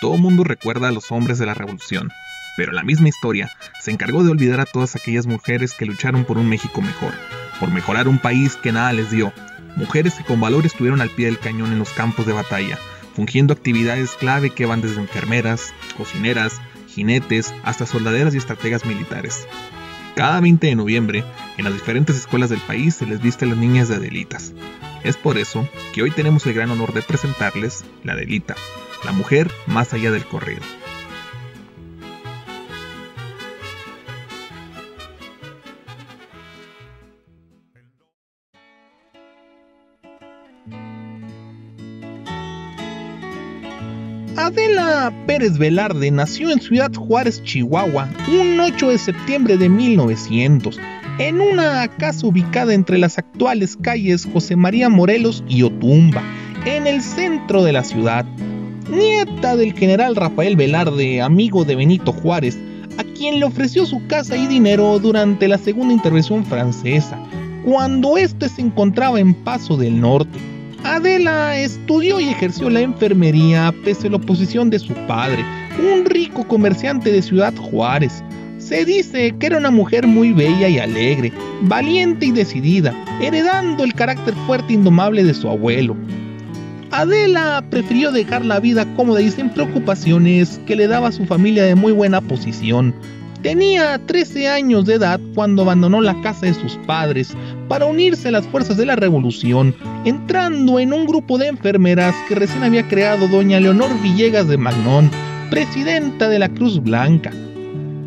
todo mundo recuerda a los hombres de la revolución, pero la misma historia se encargó de olvidar a todas aquellas mujeres que lucharon por un México mejor, por mejorar un país que nada les dio, mujeres que con valor estuvieron al pie del cañón en los campos de batalla, fungiendo actividades clave que van desde enfermeras, cocineras, jinetes, hasta soldaderas y estrategas militares. Cada 20 de noviembre, en las diferentes escuelas del país se les viste a las niñas de Adelitas. Es por eso que hoy tenemos el gran honor de presentarles la Adelita, la mujer más allá del corrido. Adela Pérez Velarde nació en Ciudad Juárez, Chihuahua, un 8 de septiembre de 1900, en una casa ubicada entre las actuales calles José María Morelos y Otumba, en el centro de la ciudad. Nieta del general Rafael Velarde, amigo de Benito Juárez, a quien le ofreció su casa y dinero durante la segunda intervención francesa, cuando éste se encontraba en Paso del Norte. Adela estudió y ejerció la enfermería pese a la oposición de su padre, un rico comerciante de Ciudad Juárez. Se dice que era una mujer muy bella y alegre, valiente y decidida, heredando el carácter fuerte e indomable de su abuelo. Adela prefirió dejar la vida cómoda y sin preocupaciones que le daba a su familia de muy buena posición, Tenía 13 años de edad cuando abandonó la casa de sus padres para unirse a las fuerzas de la revolución, entrando en un grupo de enfermeras que recién había creado doña Leonor Villegas de Magnón, presidenta de la Cruz Blanca.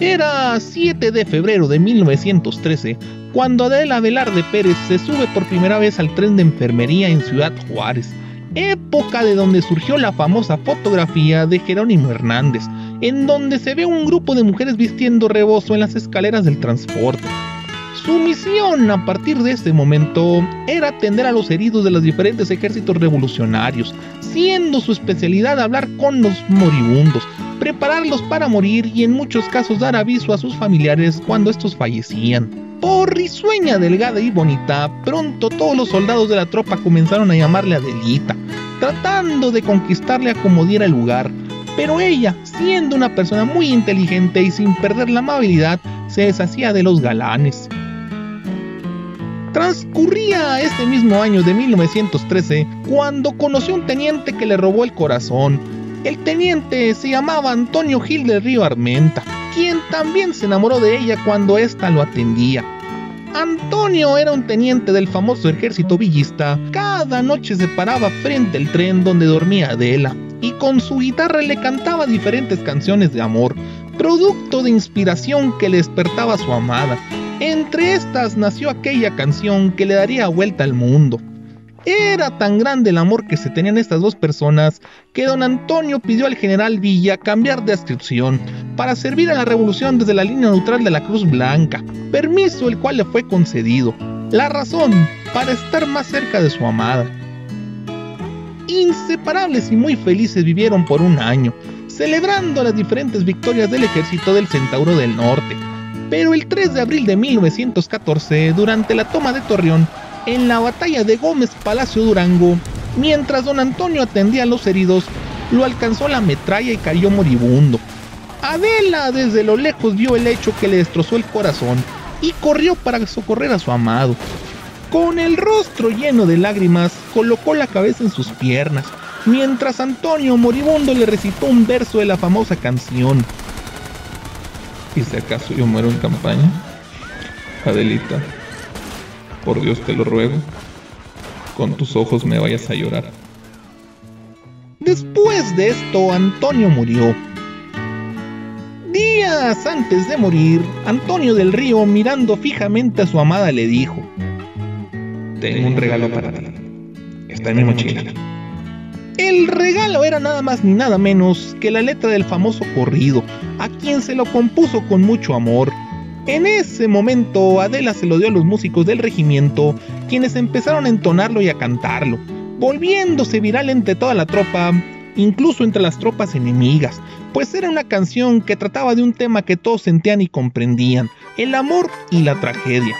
Era 7 de febrero de 1913 cuando Adela Velarde Pérez se sube por primera vez al tren de enfermería en Ciudad Juárez, época de donde surgió la famosa fotografía de Jerónimo Hernández, en donde se ve un grupo de mujeres vistiendo rebozo en las escaleras del transporte. Su misión a partir de este momento era atender a los heridos de los diferentes ejércitos revolucionarios, siendo su especialidad hablar con los moribundos, prepararlos para morir y en muchos casos dar aviso a sus familiares cuando estos fallecían. Por risueña, delgada y bonita, pronto todos los soldados de la tropa comenzaron a llamarle Adelita, tratando de conquistarle a como diera el lugar, pero ella, siendo una persona muy inteligente y sin perder la amabilidad, se deshacía de los galanes. Transcurría este mismo año de 1913 cuando conoció un teniente que le robó el corazón. El teniente se llamaba Antonio Gil del Río Armenta, quien también se enamoró de ella cuando ésta lo atendía. Antonio era un teniente del famoso ejército villista. Cada noche se paraba frente al tren donde dormía Adela y con su guitarra le cantaba diferentes canciones de amor, producto de inspiración que le despertaba a su amada. Entre estas nació aquella canción que le daría vuelta al mundo. Era tan grande el amor que se tenían estas dos personas que don Antonio pidió al general Villa cambiar de adscripción para servir a la revolución desde la línea neutral de la Cruz Blanca, permiso el cual le fue concedido. La razón, para estar más cerca de su amada inseparables y muy felices vivieron por un año, celebrando las diferentes victorias del ejército del Centauro del Norte. Pero el 3 de abril de 1914, durante la toma de Torreón, en la batalla de Gómez Palacio Durango, mientras don Antonio atendía a los heridos, lo alcanzó la metralla y cayó moribundo. Adela desde lo lejos vio el hecho que le destrozó el corazón y corrió para socorrer a su amado. Con el rostro lleno de lágrimas, colocó la cabeza en sus piernas, mientras Antonio moribundo le recitó un verso de la famosa canción. ¿Y si acaso yo muero en campaña? Adelita, por Dios te lo ruego, con tus ojos me vayas a llorar. Después de esto, Antonio murió. Antes de morir, Antonio del Río, mirando fijamente a su amada, le dijo, tengo un regalo para ti. Está en mi mochila. El regalo era nada más ni nada menos que la letra del famoso corrido, a quien se lo compuso con mucho amor. En ese momento Adela se lo dio a los músicos del regimiento, quienes empezaron a entonarlo y a cantarlo, volviéndose viral entre toda la tropa, incluso entre las tropas enemigas, pues era una canción que trataba de un tema que todos sentían y comprendían, el amor y la tragedia.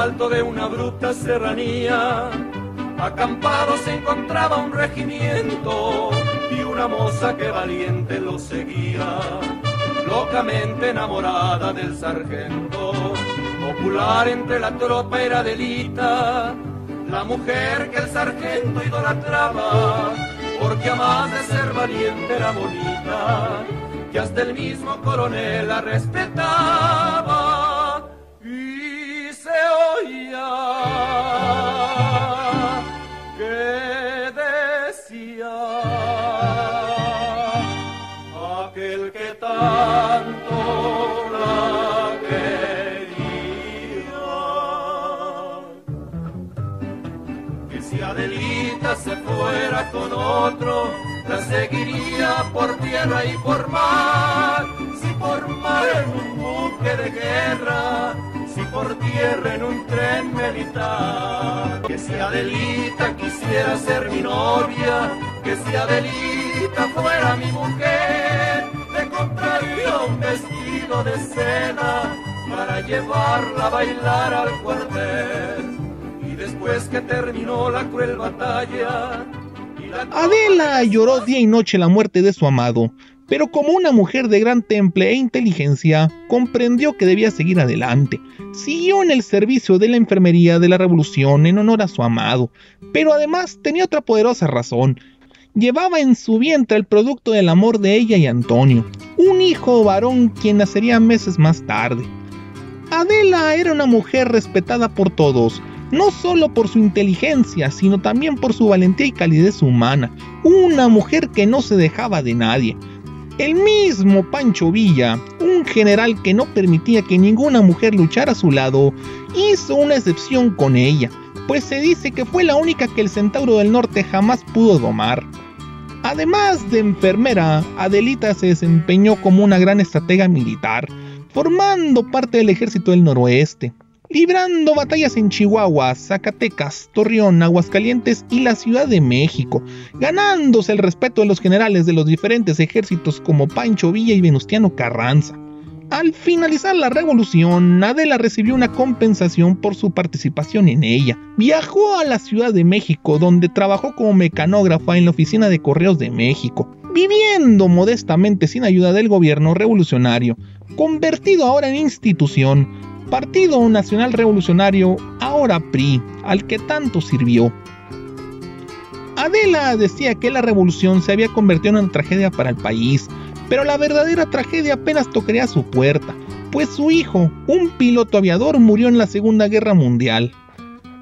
alto de una bruta serranía, acampado se encontraba un regimiento y una moza que valiente lo seguía, locamente enamorada del sargento, popular entre la tropa era delita, la mujer que el sargento idolatraba, porque a más de ser valiente era bonita, que hasta el mismo coronel la respetaba y se oía se con otro, la seguiría por tierra y por mar. Si por mar en un buque de guerra, si por tierra en un tren militar. Que si Adelita quisiera ser mi novia, que si Adelita fuera mi mujer, le compraría un vestido de seda para llevarla a bailar al cuartel después que terminó la cruel batalla. Adela lloró día y noche la muerte de su amado, pero como una mujer de gran temple e inteligencia, comprendió que debía seguir adelante. Siguió en el servicio de la enfermería de la revolución en honor a su amado, pero además tenía otra poderosa razón. Llevaba en su vientre el producto del amor de ella y Antonio, un hijo varón quien nacería meses más tarde. Adela era una mujer respetada por todos, no solo por su inteligencia, sino también por su valentía y calidez humana, una mujer que no se dejaba de nadie. El mismo Pancho Villa, un general que no permitía que ninguna mujer luchara a su lado, hizo una excepción con ella, pues se dice que fue la única que el Centauro del Norte jamás pudo domar. Además de enfermera, Adelita se desempeñó como una gran estratega militar, formando parte del ejército del noroeste, librando batallas en Chihuahua, Zacatecas, Torreón, Aguascalientes y la Ciudad de México, ganándose el respeto de los generales de los diferentes ejércitos como Pancho Villa y Venustiano Carranza. Al finalizar la revolución, Adela recibió una compensación por su participación en ella. Viajó a la Ciudad de México, donde trabajó como mecanógrafa en la Oficina de Correos de México, viviendo modestamente sin ayuda del gobierno revolucionario, convertido ahora en institución, Partido Nacional Revolucionario, ahora PRI, al que tanto sirvió. Adela decía que la revolución se había convertido en una tragedia para el país, pero la verdadera tragedia apenas tocaría su puerta, pues su hijo, un piloto aviador, murió en la Segunda Guerra Mundial.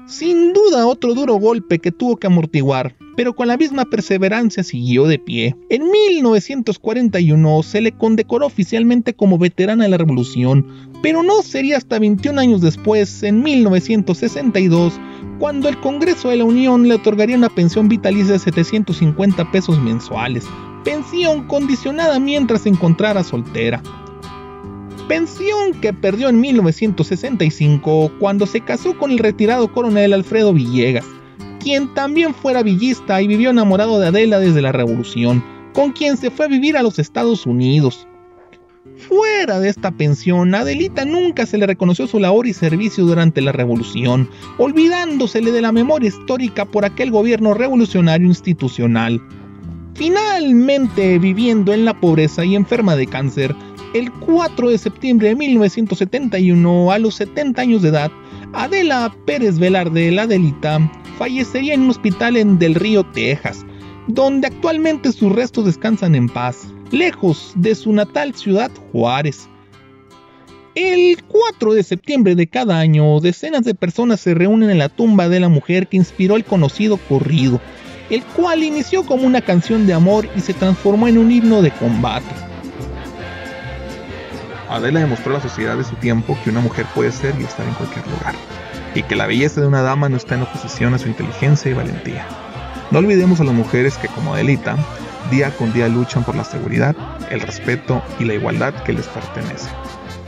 Sin duda otro duro golpe que tuvo que amortiguar, pero con la misma perseverancia siguió de pie. En 1941 se le condecoró oficialmente como veterana de la revolución, pero no sería hasta 21 años después, en 1962, cuando el Congreso de la Unión le otorgaría una pensión vitalicia de 750 pesos mensuales, pensión condicionada mientras se encontrara soltera. Pensión que perdió en 1965 cuando se casó con el retirado coronel Alfredo Villegas, quien también fuera villista y vivió enamorado de Adela desde la Revolución, con quien se fue a vivir a los Estados Unidos. Fuera de esta pensión, Adelita nunca se le reconoció su labor y servicio durante la revolución, olvidándosele de la memoria histórica por aquel gobierno revolucionario institucional. Finalmente, viviendo en la pobreza y enferma de cáncer, el 4 de septiembre de 1971, a los 70 años de edad, Adela Pérez Velarde, la Adelita, fallecería en un hospital en Del Río, Texas, donde actualmente sus restos descansan en paz lejos de su natal ciudad Juárez. El 4 de septiembre de cada año, decenas de personas se reúnen en la tumba de la mujer que inspiró el conocido corrido, el cual inició como una canción de amor y se transformó en un himno de combate. Adela demostró a la sociedad de su tiempo que una mujer puede ser y estar en cualquier lugar, y que la belleza de una dama no está en oposición a su inteligencia y valentía. No olvidemos a las mujeres que, como Adelita, día con día luchan por la seguridad, el respeto y la igualdad que les pertenece,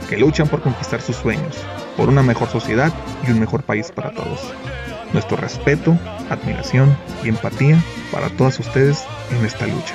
que luchan por conquistar sus sueños, por una mejor sociedad y un mejor país para todos. Nuestro respeto, admiración y empatía para todas ustedes en esta lucha.